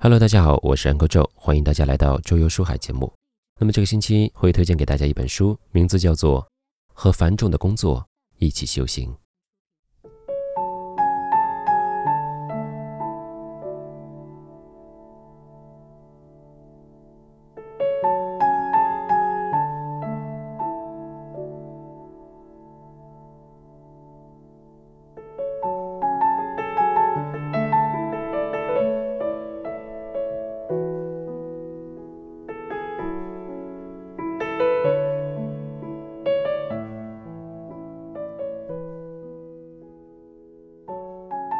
Hello，大家好，我是安哥周欢迎大家来到周游书海节目。那么这个星期会推荐给大家一本书，名字叫做《和繁重的工作一起修行》。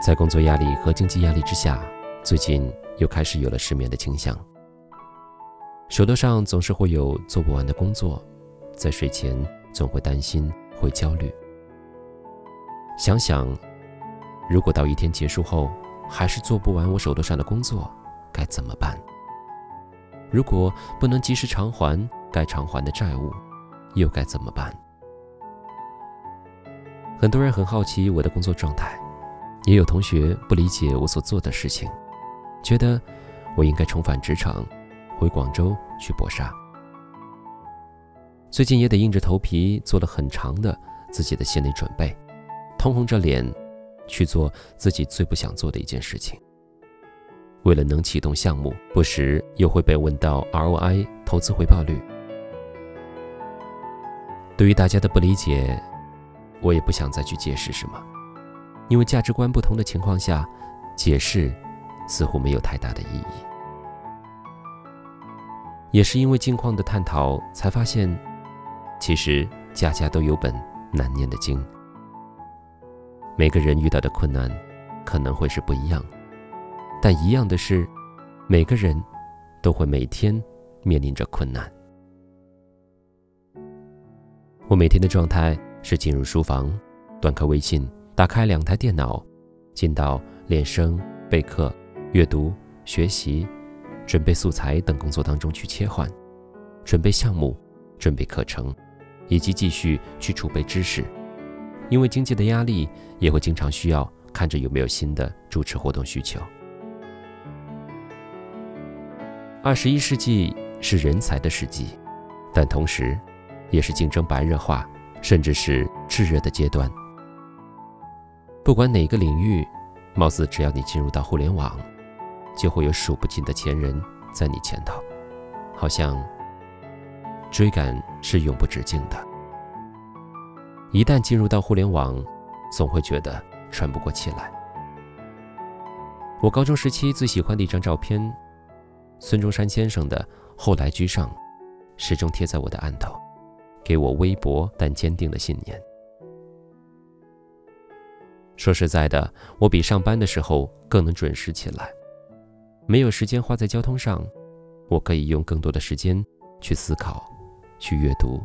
在工作压力和经济压力之下，最近又开始有了失眠的倾向。手头上总是会有做不完的工作，在睡前总会担心、会焦虑。想想，如果到一天结束后还是做不完我手头上的工作，该怎么办？如果不能及时偿还该偿还的债务，又该怎么办？很多人很好奇我的工作状态。也有同学不理解我所做的事情，觉得我应该重返职场，回广州去搏杀。最近也得硬着头皮做了很长的自己的心理准备，通红着脸去做自己最不想做的一件事情。为了能启动项目，不时又会被问到 ROI 投资回报率。对于大家的不理解，我也不想再去解释什么。因为价值观不同的情况下，解释似乎没有太大的意义。也是因为近况的探讨，才发现，其实家家都有本难念的经。每个人遇到的困难可能会是不一样，但一样的是，每个人都会每天面临着困难。我每天的状态是进入书房，断开微信。打开两台电脑，进到练声、备课、阅读、学习、准备素材等工作当中去切换，准备项目、准备课程，以及继续去储备知识。因为经济的压力，也会经常需要看着有没有新的主持活动需求。二十一世纪是人才的世纪，但同时，也是竞争白热化，甚至是炙热的阶段。不管哪个领域，貌似只要你进入到互联网，就会有数不尽的前人在你前头，好像追赶是永不止境的。一旦进入到互联网，总会觉得喘不过气来。我高中时期最喜欢的一张照片，孙中山先生的“后来居上”，始终贴在我的案头，给我微薄但坚定的信念。说实在的，我比上班的时候更能准时起来。没有时间花在交通上，我可以用更多的时间去思考、去阅读、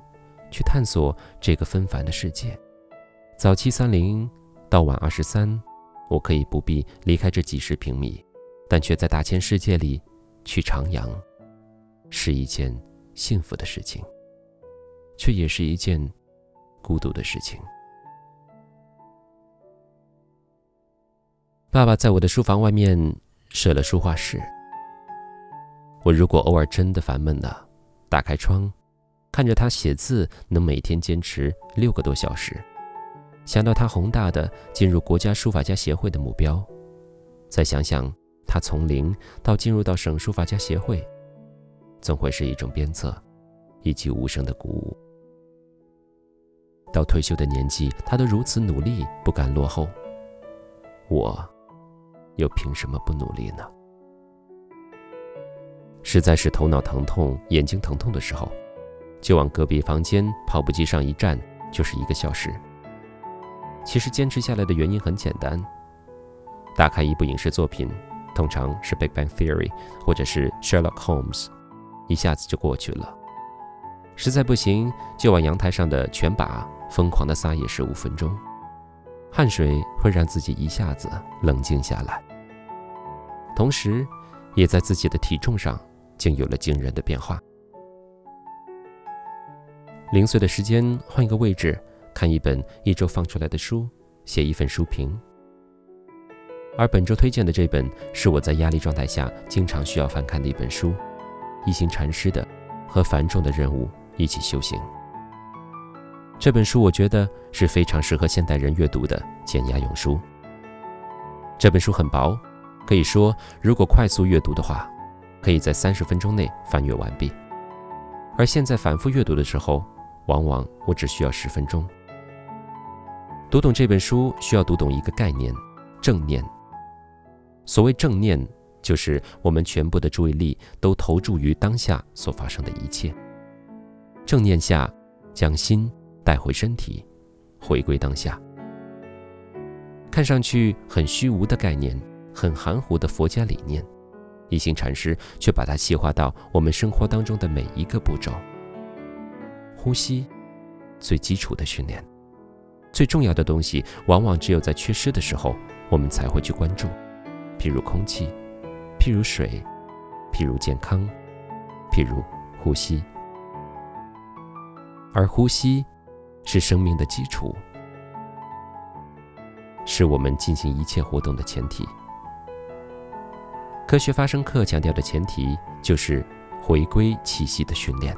去探索这个纷繁的世界。早七三零到晚二十三，我可以不必离开这几十平米，但却在大千世界里去徜徉，是一件幸福的事情，却也是一件孤独的事情。爸爸在我的书房外面设了书画室。我如果偶尔真的烦闷了，打开窗，看着他写字，能每天坚持六个多小时，想到他宏大的进入国家书法家协会的目标，再想想他从零到进入到省书法家协会，总会是一种鞭策，以及无声的鼓舞。到退休的年纪，他都如此努力，不敢落后，我。又凭什么不努力呢？实在是头脑疼痛、眼睛疼痛的时候，就往隔壁房间跑步机上一站，就是一个小时。其实坚持下来的原因很简单：打开一部影视作品，通常是《Big Bang Theory》或者是《Sherlock Holmes》，一下子就过去了。实在不行，就往阳台上的拳把疯狂的撒野十五分钟。汗水会让自己一下子冷静下来，同时，也在自己的体重上竟有了惊人的变化。零碎的时间换一个位置，看一本一周放出来的书，写一份书评。而本周推荐的这本是我在压力状态下经常需要翻看的一本书，一行禅师的《和繁重的任务一起修行》。这本书我觉得是非常适合现代人阅读的减压用书。这本书很薄，可以说如果快速阅读的话，可以在三十分钟内翻阅完毕。而现在反复阅读的时候，往往我只需要十分钟。读懂这本书需要读懂一个概念：正念。所谓正念，就是我们全部的注意力都投注于当下所发生的一切。正念下，将心带回身体，回归当下。看上去很虚无的概念，很含糊的佛家理念，一行禅师却把它细化到我们生活当中的每一个步骤。呼吸，最基础的训练，最重要的东西，往往只有在缺失的时候，我们才会去关注。譬如空气，譬如水，譬如健康，譬如呼吸。而呼吸是生命的基础，是我们进行一切活动的前提。科学发生课强调的前提就是回归气息的训练。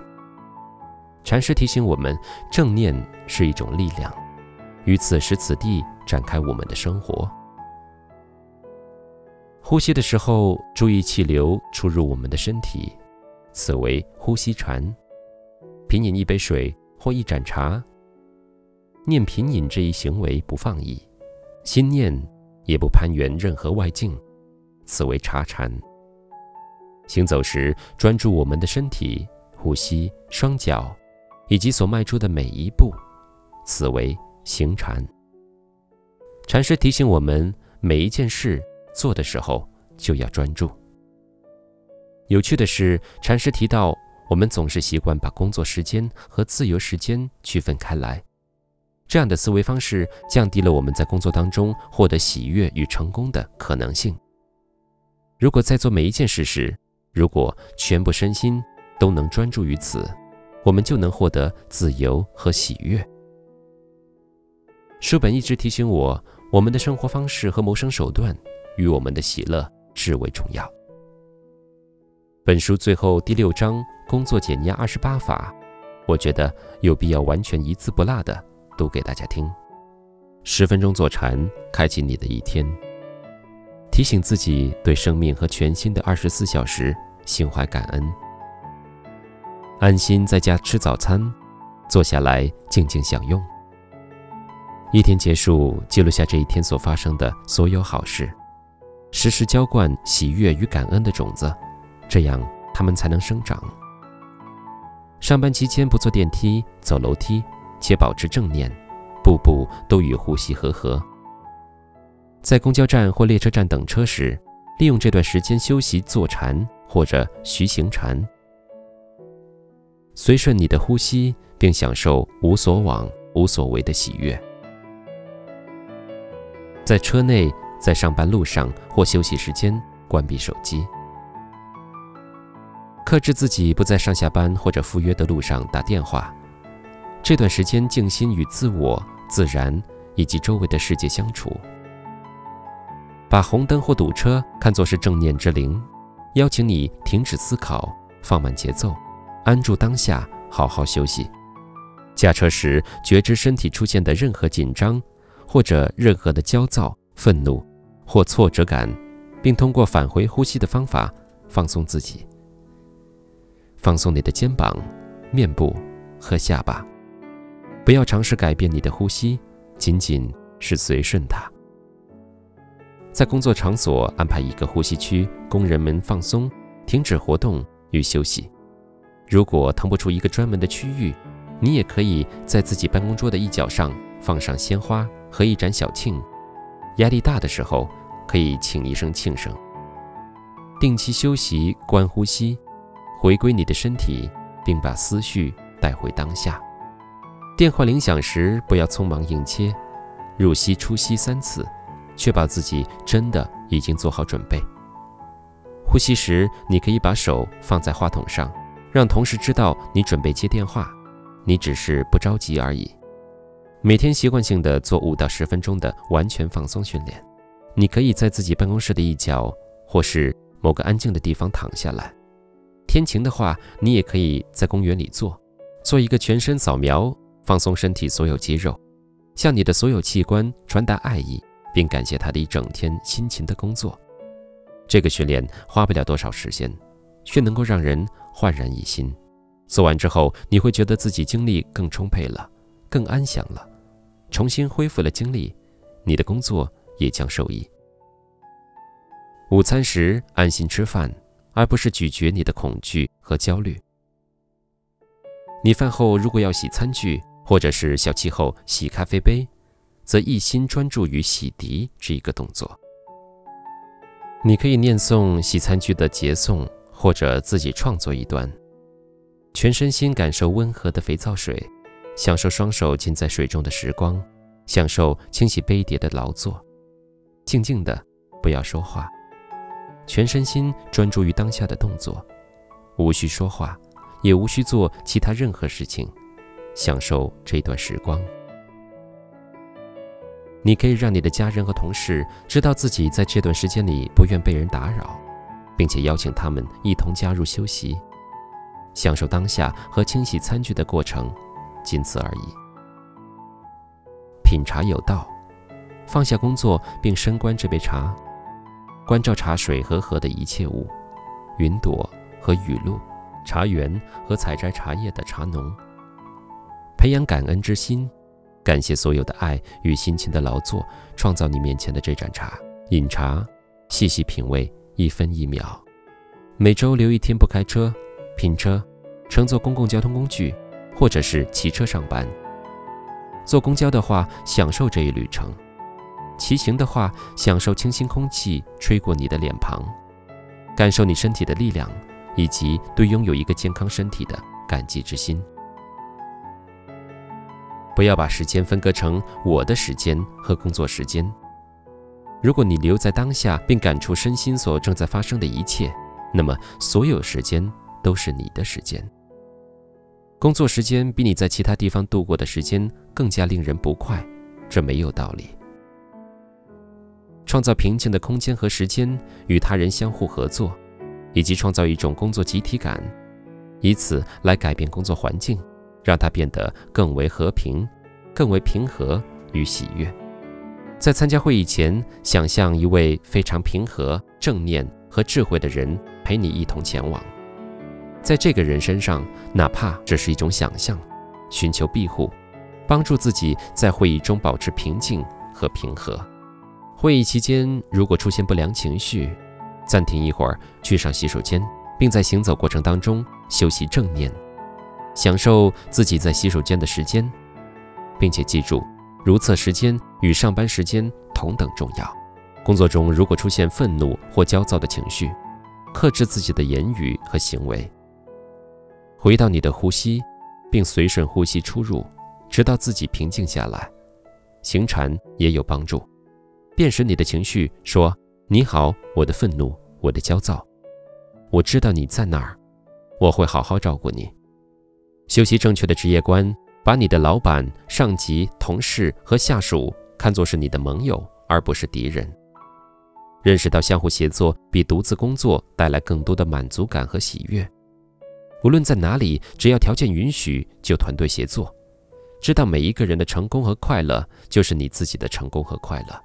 禅师提醒我们，正念是一种力量，于此时此地展开我们的生活。呼吸的时候，注意气流出入我们的身体，此为呼吸禅。品饮一杯水或一盏茶，念品饮这一行为不放逸，心念也不攀缘任何外境，此为茶禅。行走时专注我们的身体、呼吸、双脚，以及所迈出的每一步，此为行禅。禅师提醒我们，每一件事。做的时候就要专注。有趣的是，禅师提到，我们总是习惯把工作时间和自由时间区分开来，这样的思维方式降低了我们在工作当中获得喜悦与成功的可能性。如果在做每一件事时，如果全部身心都能专注于此，我们就能获得自由和喜悦。书本一直提醒我，我们的生活方式和谋生手段。与我们的喜乐至为重要。本书最后第六章“工作减压二十八法”，我觉得有必要完全一字不落的读给大家听。十分钟坐禅，开启你的一天。提醒自己对生命和全新的二十四小时心怀感恩。安心在家吃早餐，坐下来静静享用。一天结束，记录下这一天所发生的所有好事。时时浇灌喜悦与感恩的种子，这样它们才能生长。上班期间不坐电梯、走楼梯，且保持正念，步步都与呼吸和合。在公交站或列车站等车时，利用这段时间休息坐禅或者徐行禅，随顺你的呼吸，并享受无所往、无所为的喜悦。在车内。在上班路上或休息时间，关闭手机，克制自己不在上下班或者赴约的路上打电话。这段时间静心与自我、自然以及周围的世界相处。把红灯或堵车看作是正念之灵，邀请你停止思考，放慢节奏，安住当下，好好休息。驾车时觉知身体出现的任何紧张，或者任何的焦躁、愤怒。或挫折感，并通过返回呼吸的方法放松自己。放松你的肩膀、面部和下巴，不要尝试改变你的呼吸，仅仅是随顺它。在工作场所安排一个呼吸区，供人们放松、停止活动与休息。如果腾不出一个专门的区域，你也可以在自己办公桌的一角上放上鲜花和一盏小磬。压力大的时候，可以请一声庆声。定期休息，观呼吸，回归你的身体，并把思绪带回当下。电话铃响时，不要匆忙应接，入息出息三次，确保自己真的已经做好准备。呼吸时，你可以把手放在话筒上，让同事知道你准备接电话，你只是不着急而已。每天习惯性的做五到十分钟的完全放松训练，你可以在自己办公室的一角，或是某个安静的地方躺下来。天晴的话，你也可以在公园里坐，做一个全身扫描，放松身体所有肌肉，向你的所有器官传达爱意，并感谢他的一整天辛勤的工作。这个训练花不了多少时间，却能够让人焕然一新。做完之后，你会觉得自己精力更充沛了，更安详了，重新恢复了精力，你的工作也将受益。午餐时安心吃饭，而不是咀嚼你的恐惧和焦虑。你饭后如果要洗餐具，或者是小气后洗咖啡杯，则一心专注于洗涤这一个动作。你可以念诵洗餐具的节颂，或者自己创作一段。全身心感受温和的肥皂水，享受双手浸在水中的时光，享受清洗杯碟的劳作。静静的，不要说话，全身心专注于当下的动作，无需说话，也无需做其他任何事情，享受这段时光。你可以让你的家人和同事知道自己在这段时间里不愿被人打扰，并且邀请他们一同加入休息。享受当下和清洗餐具的过程，仅此而已。品茶有道，放下工作并深观这杯茶，关照茶水和河的一切物，云朵和雨露，茶园和采摘茶叶的茶农。培养感恩之心，感谢所有的爱与辛勤的劳作，创造你面前的这盏茶。饮茶，细细品味，一分一秒。每周留一天不开车。拼车，乘坐公共交通工具，或者是骑车上班。坐公交的话，享受这一旅程；骑行的话，享受清新空气吹过你的脸庞，感受你身体的力量，以及对拥有一个健康身体的感激之心。不要把时间分割成我的时间和工作时间。如果你留在当下，并感触身心所正在发生的一切，那么所有时间。都是你的时间。工作时间比你在其他地方度过的时间更加令人不快，这没有道理。创造平静的空间和时间，与他人相互合作，以及创造一种工作集体感，以此来改变工作环境，让它变得更为和平、更为平和与喜悦。在参加会议前，想象一位非常平和、正念和智慧的人陪你一同前往。在这个人身上，哪怕只是一种想象，寻求庇护，帮助自己在会议中保持平静和平和。会议期间，如果出现不良情绪，暂停一会儿，去上洗手间，并在行走过程当中休息正念，享受自己在洗手间的时间，并且记住，如厕时间与上班时间同等重要。工作中如果出现愤怒或焦躁的情绪，克制自己的言语和行为。回到你的呼吸，并随顺呼吸出入，直到自己平静下来。行禅也有帮助，辨识你的情绪，说：“你好，我的愤怒，我的焦躁，我知道你在哪儿，我会好好照顾你。”修习正确的职业观，把你的老板、上级、同事和下属看作是你的盟友，而不是敌人。认识到相互协作比独自工作带来更多的满足感和喜悦。无论在哪里，只要条件允许，就团队协作。知道每一个人的成功和快乐，就是你自己的成功和快乐。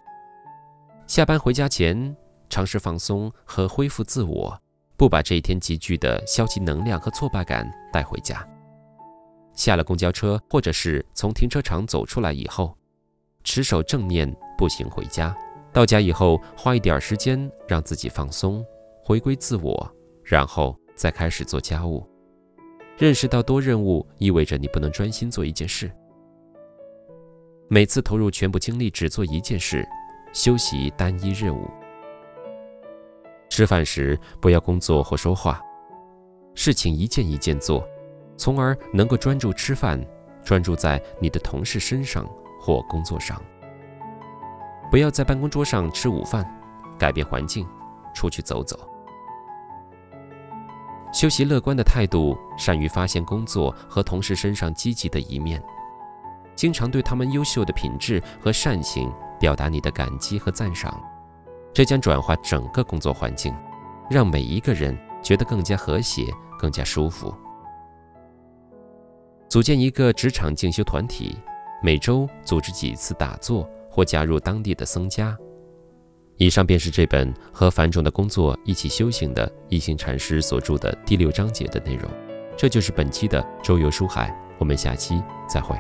下班回家前，尝试放松和恢复自我，不把这一天积聚的消极能量和挫败感带回家。下了公交车，或者是从停车场走出来以后，持守正念步行回家。到家以后，花一点时间让自己放松，回归自我，然后再开始做家务。认识到多任务意味着你不能专心做一件事。每次投入全部精力只做一件事，休息单一任务。吃饭时不要工作或说话，事情一件一件做，从而能够专注吃饭，专注在你的同事身上或工作上。不要在办公桌上吃午饭，改变环境，出去走走。修习乐观的态度，善于发现工作和同事身上积极的一面，经常对他们优秀的品质和善行表达你的感激和赞赏，这将转化整个工作环境，让每一个人觉得更加和谐、更加舒服。组建一个职场进修团体，每周组织几次打坐，或加入当地的僧家。以上便是这本和繁重的工作一起修行的一行禅师所著的第六章节的内容。这就是本期的周游书海，我们下期再会。